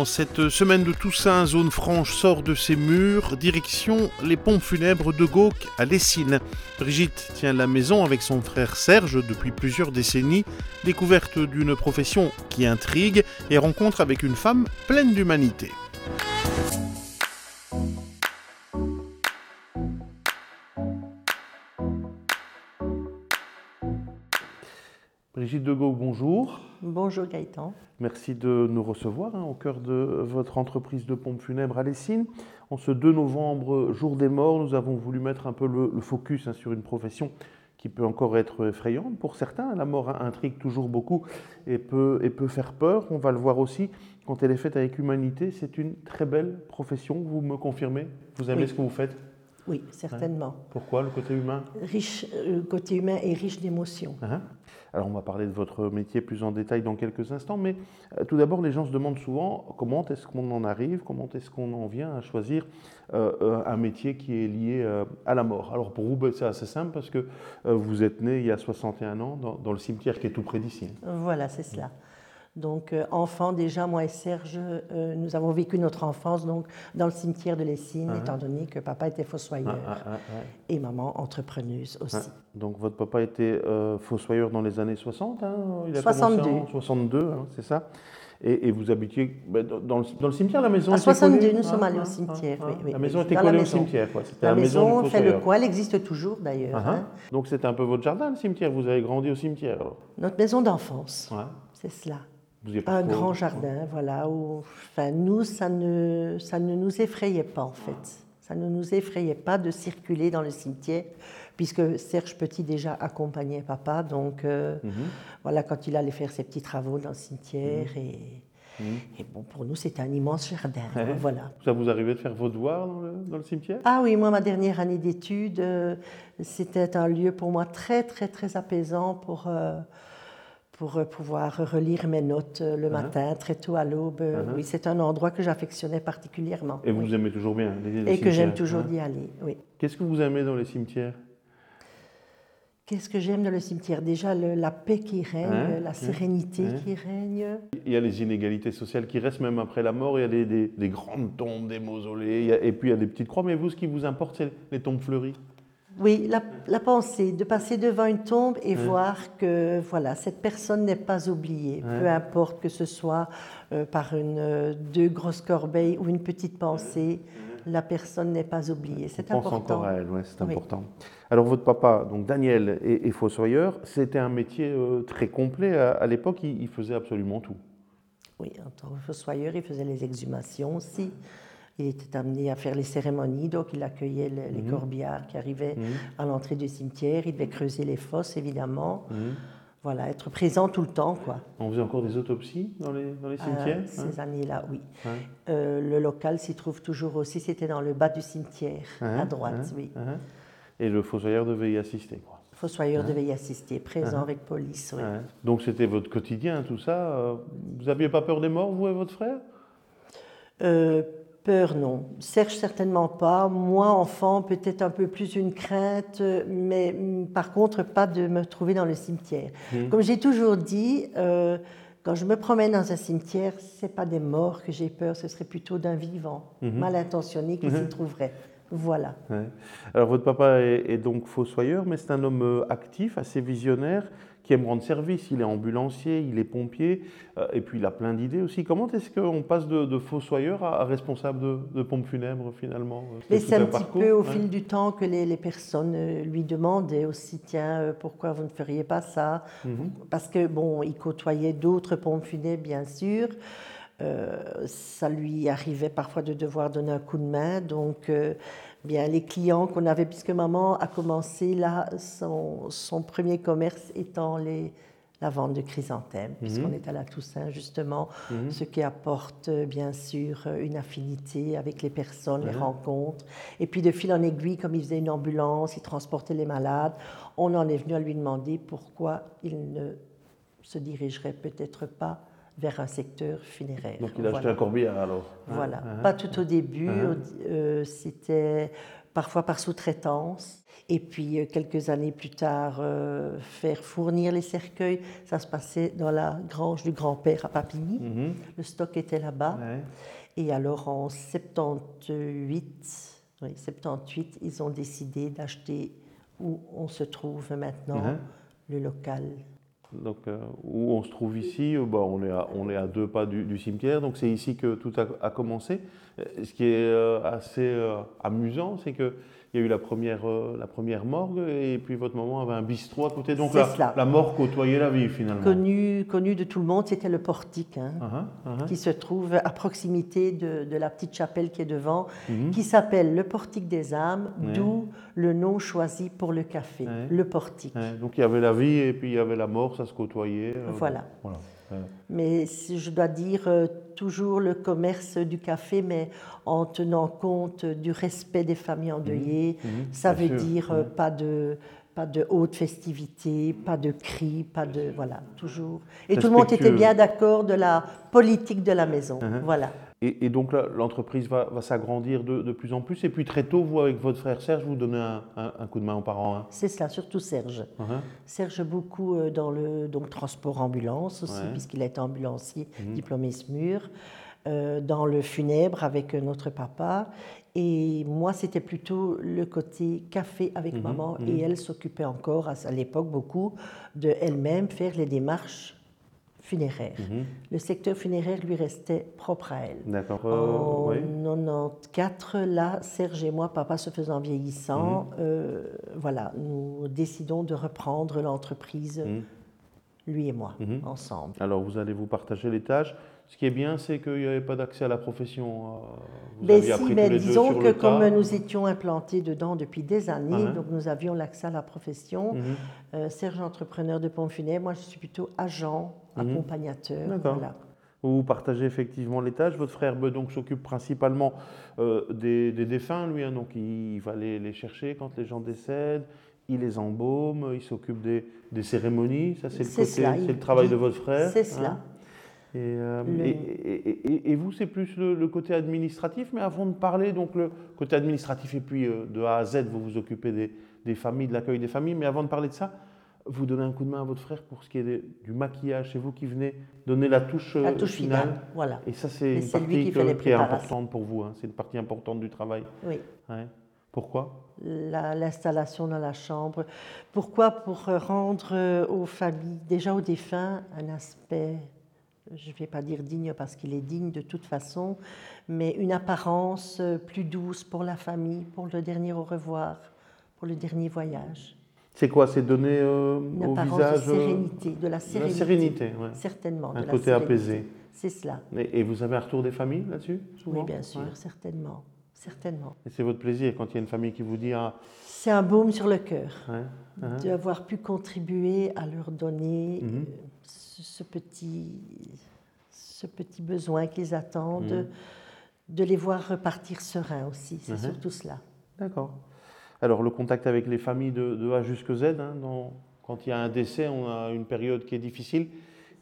En cette semaine de Toussaint, Zone Franche sort de ses murs, direction les pompes funèbres de Gauque à Lessines. Brigitte tient la maison avec son frère Serge depuis plusieurs décennies, découverte d'une profession qui intrigue et rencontre avec une femme pleine d'humanité. Brigitte de Gauque, bonjour. Bonjour Gaëtan. Merci de nous recevoir hein, au cœur de votre entreprise de pompes funèbres à Lessines. En ce 2 novembre, jour des morts, nous avons voulu mettre un peu le, focus hein, sur une profession qui peut encore être effrayante pour certains. La mort intrigue toujours beaucoup et peut, et peut faire peur. On va le voir aussi quand elle est faite avec humanité. C'est une très belle profession, vous me confirmez? Vous aimez ce que vous faites? Oui, certainement. Pourquoi le côté humain? Riche, euh, Le côté humain est riche d'émotions. Uh-huh. Alors on va parler de votre métier plus en détail dans quelques instants, mais euh, tout d'abord les gens se demandent souvent comment est-ce qu'on en arrive, comment est-ce qu'on en vient à choisir euh, un métier qui est lié à la mort. Alors pour vous ben, c'est assez simple parce que vous êtes né il y a 61 ans dans, dans, le cimetière qui est tout près d'ici. Voilà, c'est cela. Donc, euh, enfant, déjà, moi et Serge, euh, nous avons vécu notre enfance donc, dans le cimetière de Lessines, ah. étant donné que papa était fossoyeur ah, ah, et maman entrepreneuse aussi. donc, votre papa était euh, fossoyeur dans les années 60 hein Il a 62. 62, hein, c'est ça et, vous habitiez ben, dans, le, dans, le, cimetière, la maison À 62, nous sommes allés au cimetière. la maison était collée au cimetière. Quoi. La, maison, fait le quoi Elle existe toujours d'ailleurs. Hein. Donc c'était un peu votre jardin, le cimetière. Vous avez grandi au cimetière. Notre maison d'enfance. C'est cela un grand jardin, voilà. Où, enfin, nous, ça ne, ça ne nous effrayait pas, en fait. Ça ne nous effrayait pas de circuler dans le cimetière, puisque Serge Petit déjà accompagnait papa. Donc, euh, mhm. voilà, quand il allait faire ses petits travaux dans le cimetière. Mhm. Et, mhm. et, bon, pour nous, c'était un immense jardin. voilà. Ça vous arrivait de faire vos devoirs dans le, dans le cimetière? Ah oui, moi, ma dernière année d'études, euh, c'était un lieu pour moi très, très, très apaisant pour. Euh, pour euh, pouvoir relire mes notes euh, le uh-huh. matin, très tôt à l'aube. Uh-huh. Oui, c'est un endroit que j'affectionnais particulièrement. Et vous aimez toujours bien les, Et que j'aime toujours d'y aller, oui. Qu'est-ce que vous aimez dans les cimetières? Qu'est-ce que j'aime dans le cimetière Déjà la paix qui règne, hein? la hein? sérénité hein? qui règne. Il y a les inégalités sociales qui restent même après la mort. Il y a des, des, grandes tombes, des mausolées, et puis il y a des petites croix. Mais vous, ce qui vous importe, c'est les tombes fleuries? Oui, la, pensée, de passer devant une tombe et voir que voilà, cette personne n'est pas oubliée, peu importe que ce soit euh, par une, euh, deux grosses corbeilles ou une petite pensée, la personne n'est pas oubliée. C'est important. Pense encore à elle, ouais, c'est important. Alors votre papa, donc Daniel, est, fossoyeur. C'était un métier euh, très complet à, l'époque. Il, il, faisait absolument tout. Oui, en tant que fossoyeur, il faisait les exhumations aussi. Il était amené à faire les cérémonies, donc il accueillait les, mhm. corbillards qui arrivaient mhm. à l'entrée du cimetière. Il devait creuser les fosses, évidemment. Mhm. Voilà, être présent tout le temps, quoi. On faisait encore des autopsies dans les, dans les cimetières euh, Ces années-là, oui. Euh, le local s'y trouve toujours aussi. C'était dans le bas du cimetière, à droite, oui. Et le fossoyeur devait y assister, quoi. Le fossoyeur devait y assister, présent avec police, oui. Donc c'était votre quotidien, tout ça. Euh, vous n'aviez pas peur des morts, vous et votre frère? Peur, non. Serge, certainement pas. Moi, enfant, peut-être un peu plus une crainte, mais mm, par contre, pas de me trouver dans le cimetière. Mmh. Comme j'ai toujours dit, euh, quand je me promène dans un cimetière, ce n'est pas des morts que j'ai peur, ce serait plutôt d'un vivant, mmh. mal intentionné qui s'y mmh. trouverait. Voilà. Alors, votre papa est, est donc fossoyeur, mais c'est un homme euh, actif, assez visionnaire qui aime rendre service. Il est ambulancier, il est pompier, euh, et puis il a plein d'idées aussi. Comment est-ce qu'on passe de, fossoyeur à, responsable de, de pompe funèbre finalement Mais c'est un, petit peu au fil du temps que les, personnes euh, lui demandaient aussi, tiens, euh, pourquoi vous ne feriez pas ça mhm. Parce que, bon, il côtoyait d'autres pompes funèbres, bien sûr. ça lui arrivait parfois de devoir donner un coup de main, donc bien les clients qu'on avait, puisque maman a commencé là, son, son premier commerce étant les, la vente de chrysanthèmes, puisqu'on mhm. est à la Toussaint justement, mhm. ce qui apporte bien sûr une affinité avec les personnes, les rencontres. Et puis de fil en aiguille, comme il faisait une ambulance, il transportait les malades, on en est venu à lui demander pourquoi il ne se dirigerait peut-être pas vers un secteur funéraire. Donc il a acheté un corbillard alors Voilà, uh-huh. pas tout au début, uh-huh. euh, c'était parfois par sous-traitance. Et puis euh, quelques années plus tard, euh, faire fournir les cercueils, ça se passait dans la grange du grand-père à Papigny. Mm-hmm. Le stock était là-bas. Et alors en 78, oui, 78, ils ont décidé d'acheter où on se trouve maintenant, uh-huh. le local. Donc, euh, où on se trouve ici, bah, on, est à, on est à deux pas du, cimetière, donc c'est ici que tout a, a, commencé. Ce qui est assez amusant, c'est que il y a eu la première, euh, la première morgue et puis votre maman avait un bistrot à côté. Donc la, la, mort côtoyait la vie finalement. Connu, connu de tout le monde, c'était le portique hein, uh-huh, uh-huh. qui se trouve à proximité de, de, la petite chapelle qui est devant, mm-hmm. qui s'appelle le portique des âmes, d'où le nom choisi pour le café, le portique. Donc il y avait la vie et puis il y avait la mort, ça se côtoyait. Euh, voilà. voilà. Mais je dois dire euh, toujours le commerce du café, mais en tenant compte du respect des familles endeuillées. Mmh, mmh, ça veut dire euh, pas de pas de haute festivité, pas de cris, pas de voilà toujours. Et tout le monde était bien d'accord de la politique de la maison. Voilà. Et, donc l'entreprise va, s'agrandir de, plus en plus. Et puis très tôt, vous, avec votre frère Serge, vous donnez un, coup de main aux parents. Hein. C'est cela, surtout Serge. Uh-huh. Serge beaucoup euh, dans le donc, transport ambulance aussi, puisqu'il a été ambulancier, mm-hmm. diplômé SMUR. Euh, dans le funèbre avec notre papa. Et moi, c'était plutôt le côté café avec mm-hmm. maman. Et mm-hmm. elle s'occupait encore, à l'époque, beaucoup de elle-même faire les démarches funéraire. Mhm. Le secteur funéraire lui restait propre à elle. D'accord. en 94, là, Serge et moi, papa se faisant vieillissant, mhm. euh, voilà, nous décidons de reprendre l'entreprise, mhm. Lui et moi, ensemble. Alors, vous allez vous partager les tâches. Ce qui est bien, c'est qu'il n'y avait pas d'accès à la profession. Euh, vous mais si, mais disons que comme nous étions implantés dedans depuis des années, uh-huh. donc nous avions l'accès à la profession. Euh, Serge, entrepreneur de pompes funèbres, moi je suis plutôt agent Mhm. accompagnateur. Voilà. Vous partagez effectivement les tâches. Votre frère donc s'occupe principalement euh, des, défunts, lui. Hein. donc il, va les, les, chercher quand les gens décèdent. Il les embaume. Il s'occupe des, des, cérémonies. Ça, c'est le, côté, c'est le travail de votre frère. C'est cela. Hein. Euh, et, et, et, vous, c'est plus le, côté administratif. Mais avant de parler, donc le côté administratif et puis euh, de A à Z, vous vous occupez des, des familles, de l'accueil des familles. Mais avant de parler de ça, vous donnez un coup de main à votre frère pour ce qui est du maquillage. C'est vous qui venez donner la touche, la touche finale. Voilà. Et ça, c'est une partie qui, est importante pour vous. Hein. C'est une partie importante du travail. Oui. Pourquoi? L'installation dans la chambre. Pourquoi? Pour rendre euh, aux familles, déjà aux défunts, un aspect, je ne vais pas dire digne parce qu'il est digne de toute façon, mais une apparence euh, plus douce pour la famille, pour le dernier au revoir, pour le dernier voyage. C'est quoi? C'est donner euh, au visage de sérénité, de la sérénité. De la sérénité, Certainement. Un côté apaisé. C'est cela. Et, vous avez un retour des familles là-dessus? Oui, bien sûr, certainement. Certainement. Et c'est votre plaisir quand il y a une famille qui vous dit ah... C'est un baume sur le cœur uh-huh. d'avoir pu contribuer à leur donner mm-hmm. euh, ce, petit, ce petit besoin qu'ils attendent, mm. de les voir repartir sereins aussi. C'est uh-huh. surtout cela. D'accord. Alors le contact avec les familles de, A jusqu'à Z, hein, quand il y a un décès, on a une période qui est difficile.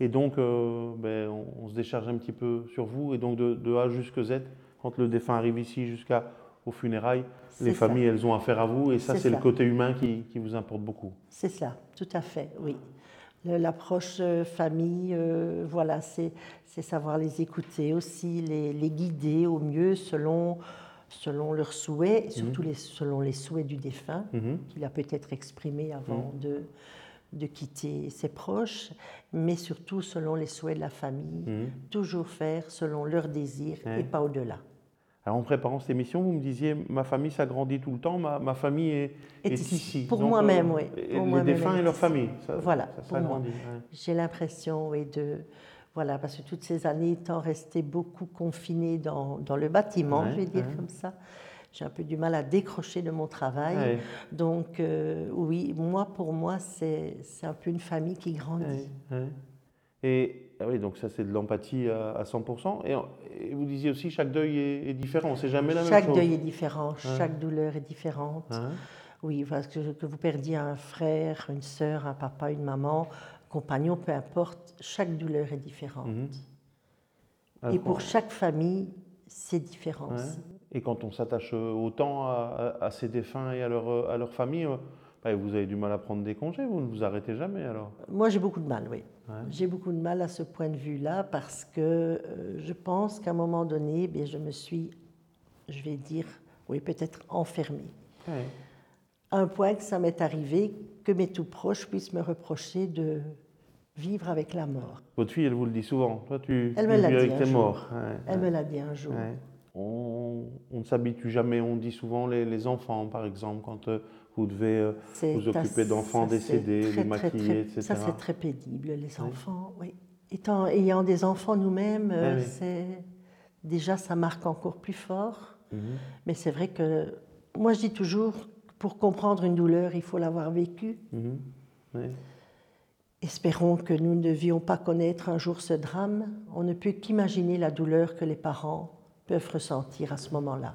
Et donc, euh, ben, on, se décharge un petit peu sur vous. Et donc, de, A jusqu'à Z, quand le défunt arrive ici jusqu'aux funérailles, les familles, elles ont affaire à vous. Et ça, c'est le côté humain qui, vous importe beaucoup. C'est ça, tout à fait, oui. L'approche euh, famille, euh, voilà, c'est savoir les écouter aussi, les, les, guider au mieux selon selon leurs souhaits, et surtout mhm. les, selon les souhaits du défunt, mhm. qu'il a peut-être exprimé avant mhm. de, de quitter ses proches, mais surtout selon les souhaits de la famille, toujours faire selon leurs désirs et pas au-delà. Alors en préparant cette émission, vous me disiez, ma famille s'agrandit tout le temps, ma, ma famille est, est, ici. Pour moi-même, euh, oui. les défunts et leur famille. voilà, J'ai l'impression oui, de voilà, parce que toutes ces années étant resté beaucoup confiné dans, dans le bâtiment, je vais dire comme ça, j'ai un peu du mal à décrocher de mon travail. Donc euh, oui, moi, pour moi, c'est un peu une famille qui grandit. Et ah oui, donc ça c'est de l'empathie à, 100%. Et, vous disiez aussi, chaque deuil est, différent, c'est jamais la même chose. Chaque deuil est différent, chaque douleur est différente. Oui, parce que, que vous perdiez un frère, une sœur, un papa, une maman, compagnon, peu importe, chaque douleur est différente. Mhm. Et pour chaque famille, c'est différent. Et quand on s'attache autant à, à- à ces défunts et à leur, à leur famille, euh, bah, vous avez du mal à prendre des congés, vous ne vous arrêtez jamais alors Moi, j'ai beaucoup de mal, oui. Ouais. J'ai beaucoup de mal à ce point de vue-là parce que euh, je pense qu'à un moment donné, bien, je me suis, je vais dire, oui, peut-être enfermée. Ouais. À un point que ça m'est arrivé que mes tout proches puissent me reprocher de vivre avec la mort. Votre fille, elle vous le dit souvent. Toi, tu Elle me tu vis dit avec tes morts. Ouais, Elle me l'a dit un jour. On, on ne s'habitue jamais. On dit souvent les, les enfants, par exemple, quand euh, vous devez euh, vous occuper d'enfants décédés, très, les maquiller, très- etc. Ça, c'est très pénible, les Oui. enfants, oui. Étant, ayant des enfants nous-mêmes, euh, Ah oui. c'est déjà, ça marque encore plus fort. Mhm. Mais c'est vrai que moi, je dis toujours, pour comprendre une douleur, il faut l'avoir vécue. Mhm. Espérons que nous ne devions pas connaître un jour ce drame. On ne peut qu'imaginer la douleur que les parents peuvent ressentir à ce moment-là.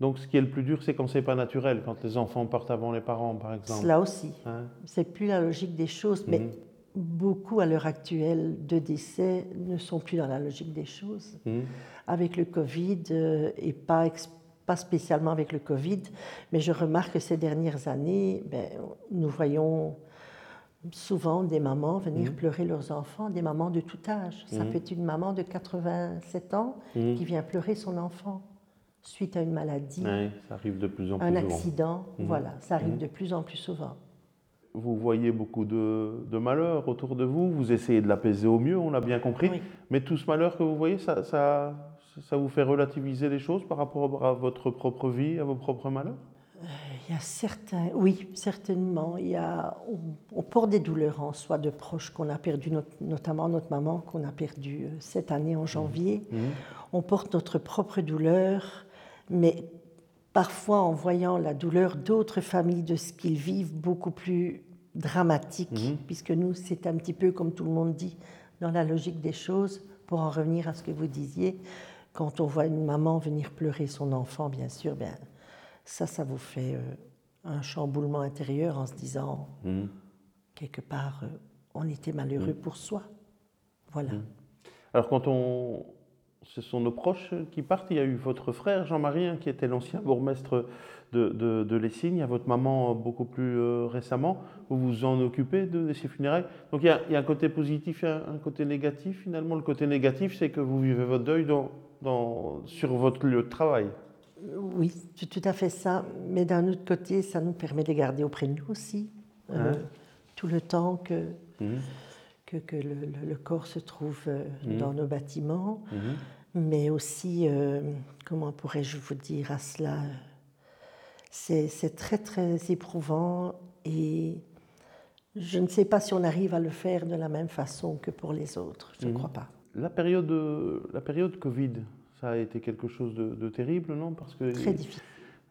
Donc, ce qui est le plus dur, c'est quand c'est pas naturel, quand les enfants partent avant les parents, par exemple. Cela aussi, Hein? C'est plus la logique des choses, mais Mhm. beaucoup à l'heure actuelle de décès ne sont plus dans la logique des choses. Mhm. avec le Covid euh, et pas, pas spécialement avec le Covid, mais je remarque que ces dernières années, ben, nous voyons souvent des mamans venir Mhm. pleurer leurs enfants, des mamans de tout âge. Ça Mhm. peut être une maman de 87 ans Mhm. qui vient pleurer son enfant suite à une maladie, Ouais, ça arrive de plus en plus un souvent. accident. Voilà, ça arrive de plus en plus souvent. Vous voyez beaucoup de, de malheur autour de vous, vous essayez de l'apaiser au mieux, on l'a bien compris. Oui. Mais tout ce malheur que vous voyez, ça, ça, ça vous fait relativiser les choses par rapport à votre propre vie, à vos propres malheurs? Il y a certains, oui, certainement. Il y a, on, on porte des douleurs en soi de proches qu'on a perdu, not- notamment notre maman qu'on a perdue euh, cette année en janvier. Mhm. On porte notre propre douleur, mais parfois en voyant la douleur d'autres familles, de ce qu'ils vivent, beaucoup plus dramatique, Mhm. puisque nous, c'est un petit peu comme tout le monde dit, dans la logique des choses, pour en revenir à ce que vous disiez, quand on voit une maman venir pleurer son enfant, bien sûr, ben, ça, ça vous fait euh, un chamboulement intérieur en se disant, Mhm. quelque part, euh, on était malheureux pour soi. Voilà. Mhm. Alors quand on... Ce sont nos proches qui partent. Il y a eu votre frère Jean-Marie, hein, qui était l'ancien bourgmestre de, de. Il y a votre maman euh, beaucoup plus euh, récemment. Vous vous en occupez de, de ces funérailles. Donc il y, a, il y a un côté positif et un, un côté négatif. Finalement, le côté négatif, c'est que vous vivez votre deuil dans, dans, sur votre lieu de travail. Oui, c'est tout à fait ça. Mais d'un autre côté, ça nous permet de garder auprès de nous aussi, euh, Hein tout le temps que, Mhm. que, que le, le- le corps se trouve euh, Mhm. dans nos bâtiments. Mhm. mais aussi, euh, comment pourrais-je vous dire à cela? C'est c'est très, très éprouvant et je ne sais pas si on arrive à le faire de la même façon que pour les autres. Je ne crois pas. La période, la période Covid, ça a été quelque chose de, de terrible, non? Parce que Très difficile.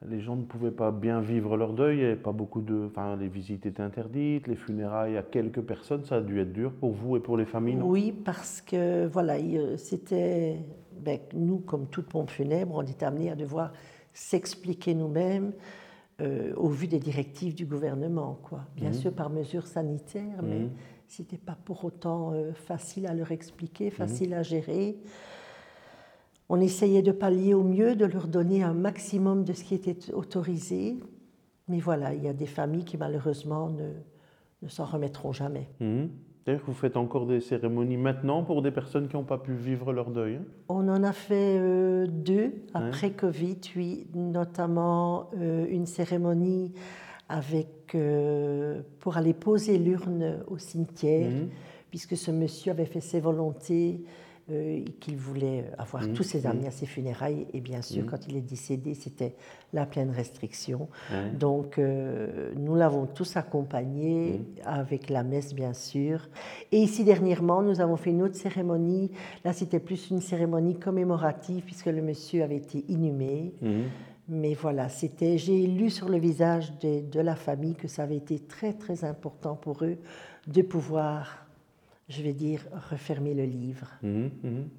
les gens ne pouvaient pas bien vivre leur deuil, il y avait pas beaucoup de, enfin, les visites étaient interdites, les funérailles à quelques personnes, ça a dû être dur pour vous et pour les familles, non? Oui, parce que voilà, il- c'était. ben, nous, comme toute pompe funèbre, on était amenés à devoir s'expliquer nous-mêmes euh, au vu des directives du gouvernement. Quoi. Bien Mhm. sûr, par mesure sanitaire, mais Mhm. c'était pas pour autant euh, facile à leur expliquer, facile à gérer. On essayait de pallier au mieux, de leur donner un maximum de ce qui était autorisé. Mais voilà, il y a des familles qui malheureusement ne, ne s'en remettront jamais. Mhm. D'ailleurs, vous faites encore des cérémonies maintenant pour des personnes qui n'ont pas pu vivre leur deuil. hein? On en a fait euh, deux après Covid, oui, notamment euh, une cérémonie avec, euh, pour aller poser l'urne au cimetière, Mhm. puisque ce monsieur avait fait ses volontés, euh, qu'il voulait avoir Mhm. tous ses amis Mhm. à ses funérailles, et bien sûr, Mhm. quand il est décédé, c'était la pleine restriction. Donc, euh, nous l'avons tous accompagné avec la messe, bien sûr. Et ici, dernièrement, nous avons fait une autre cérémonie. Là, c'était plus une cérémonie commémorative, puisque le monsieur avait été inhumé. Mais voilà, c'était, j'ai lu sur le visage de, de la famille que ça avait été très, très important pour eux de pouvoir, je vais dire, refermer le livre Mhm. Mhm.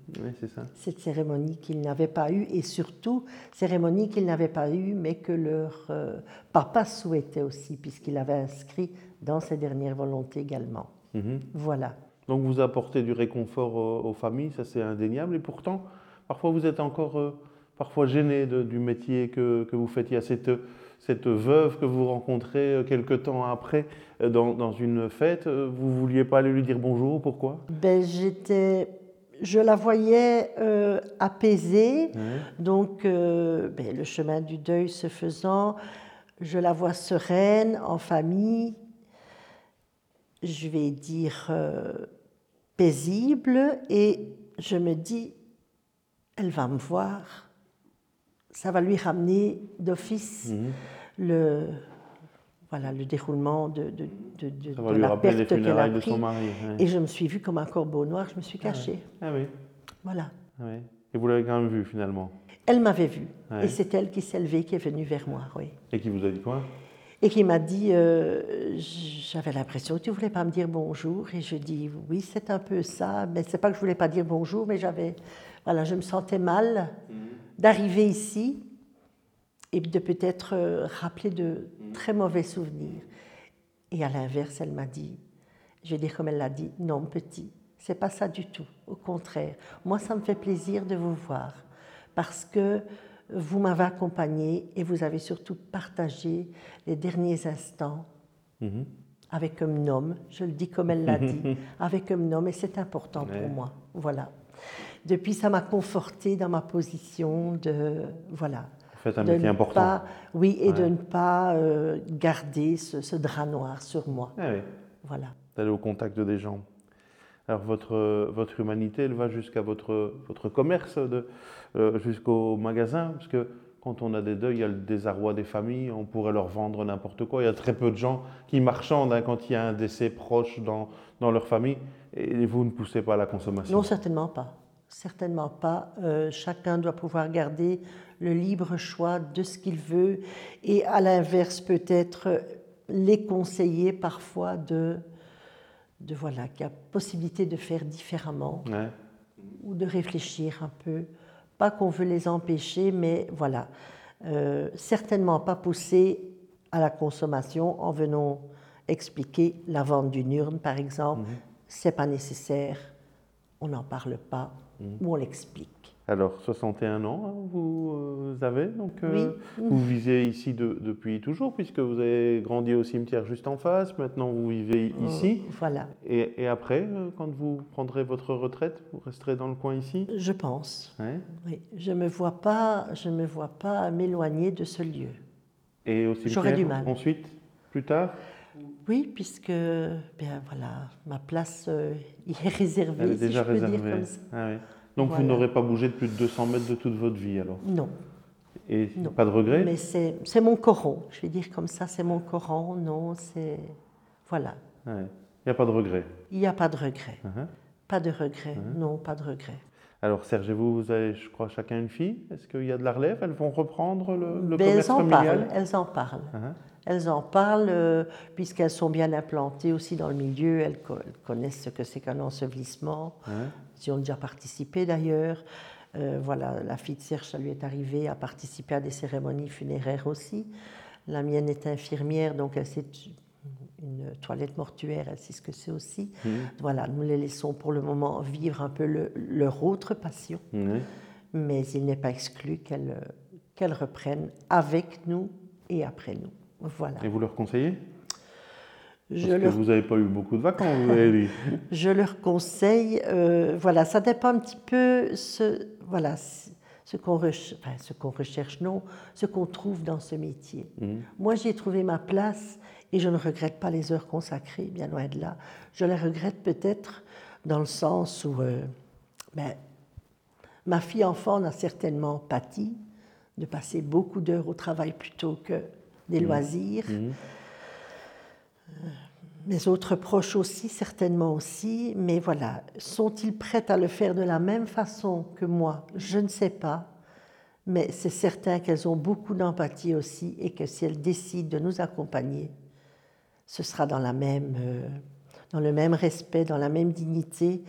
C'est ça. cette cérémonie qu'ils n'avaient pas eue et surtout cérémonie qu'ils n'avaient pas eue mais que leur euh, papa souhaitait aussi puisqu'il avait inscrit dans ses dernières volontés également. Mhm. Voilà. Donc vous apportez du réconfort aux, familles, ça c'est indéniable. Et pourtant, parfois vous êtes encore euh, parfois gêné du métier que, que, vous faites. Il y a cette, cette veuve que vous rencontrez euh, quelque temps après dans, dans une fête. Vous vouliez pas aller lui dire bonjour, pourquoi? Ben, J'étais je la voyais apaisée, donc ben, le chemin du deuil se faisant, je la vois sereine, en famille, je vais dire paisible et je me dis, elle va me voir, ça va lui ramener d'office mhm. le, voilà, le déroulement de, de, de, de la perte qu'elle a pris. Et je me suis vue comme un corbeau noir, je me suis cachée. Ah, oui. Voilà. Ah oui. Et vous l'avez quand même vue finalement? Elle m'avait vue. Et c'est elle qui s'est levée, qui est venue vers moi, oui. Et qui vous a dit quoi? Et qui m'a dit, euh, j'avais l'impression que tu voulais pas me dire bonjour, et je dis oui, c'est un peu ça, mais c'est pas que je voulais pas dire bonjour, mais j'avais, voilà, je me sentais mal mhm. d'arriver ici et de peut-être euh, rappeler de. Très mauvais souvenirs. Et à l'inverse, elle m'a dit, je vais dire comme elle l'a dit, non petit, c'est pas ça du tout. Au contraire, moi ça me fait plaisir de vous voir parce que vous m'avez accompagné et vous avez surtout partagé les derniers instants mhm. avec un homme. Je le dis comme elle l'a dit, avec un homme, et c'est important pour moi. Voilà. Depuis, ça m'a conforté dans ma position de voilà. Faites un métier important. oui, et de ne pas euh, garder ce, drap noir sur moi. Ah oui. Voilà. D'aller au contact des gens. Alors votre, votre humanité, elle va jusqu'à votre, votre commerce, euh, jusqu'au magasin, parce que quand on a des deuils, il y a le désarroi des familles, on pourrait leur vendre n'importe quoi. Il y a très peu de gens qui marchandent hein, quand il y a un décès proche dans, dans, leur famille, et vous ne poussez pas à la consommation. Non, certainement pas. Certainement pas. Euh, chacun doit pouvoir garder le libre choix de ce qu'il veut, et à l'inverse, peut-être les conseiller parfois de de voilà, qu'il y a possibilité de faire différemment ou de réfléchir un peu. Pas qu'on veut les empêcher, mais voilà, euh, certainement pas pousser à la consommation en venant expliquer la vente d'une urne, par exemple. Mhm. C'est pas nécessaire, on n'en parle pas ou on l'explique. Alors, 61 ans, hein, vous euh, avez, donc euh, vous vivez ici depuis toujours, puisque vous avez grandi au cimetière juste en face, maintenant vous vivez oh, ici. voilà. Et, après, euh, quand vous prendrez votre retraite, vous resterez dans le coin ici? Je pense. Oui, je ne me vois pas, je me vois pas m'éloigner de ce lieu. Et au cimetière, du mal. ensuite, plus tard? Oui, puisque bien voilà, ma place y est réservée. Elle est déjà réservée. Ah, oui. Donc vous n'aurez pas bougé de plus de 200 mètres de toute votre vie alors? Non. Et pas de regret Mais c'est mon coran, je vais dire comme ça, c'est mon coran, non, c'est... Voilà. Il n'y a pas de regret Il n'y a pas de regret. Uh-huh. Pas de regret, non, pas de regret. Alors Serge et vous, vous avez, je crois, chacun une fille? Est-ce qu'il y a de la relève? Elles vont reprendre le, le ben, commerce elles en familial? parlent, Elles en parlent. Elles en parlent euh, puisqu'elles sont bien implantées aussi dans le milieu. Elles, connaissent ce que c'est qu'un ensevelissement. Ils ont déjà participé d'ailleurs. Euh, voilà, la fille de Serge, ça lui est arrivé à participer à des cérémonies funéraires aussi. La mienne est infirmière, donc elle sait une toilette mortuaire, elle sait ce que c'est aussi. Mmh. Voilà, nous les laissons pour le moment vivre un peu leur autre passion. Mmh. Mais il n'est pas exclu qu'elles qu'elles reprennent avec nous et après nous. Voilà. Et vous leur conseillez? Parce que vous n'avez pas eu beaucoup de vacances, vous avez dit. je leur conseille, euh, voilà, ça dépend un petit peu ce, voilà, ce qu'on recherche, enfin, ce qu'on recherche, non, ce qu'on trouve dans ce métier. Mhm. Moi, j'ai trouvé ma place et je ne regrette pas les heures consacrées, bien loin de là. Je les regrette peut-être dans le sens où euh, ben, ma fille enfant n'a certainement pâti de passer beaucoup d'heures au travail plutôt que des mhm. loisirs. Mhm. Mes autres proches aussi, certainement aussi, mais voilà, sont-ils prêts à le faire de la même façon que moi? Je ne sais pas, mais c'est certain qu'elles ont beaucoup d'empathie aussi et que si elles décident de nous accompagner, ce sera dans, la même, euh, dans le même respect, dans la même dignité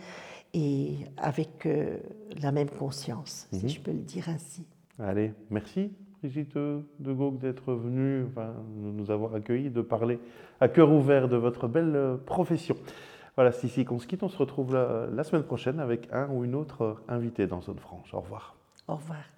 et avec euh, la même conscience, si mhm. je peux le dire ainsi. Allez, merci. Brigitte de Gaugue d'être venue, enfin, nous avoir accueillis, de parler à cœur ouvert de votre belle euh, profession. Voilà, c'est ici qu'on se quitte. On se retrouve la, semaine prochaine avec un ou une autre invitée dans Zone Franche. Au revoir. Au revoir.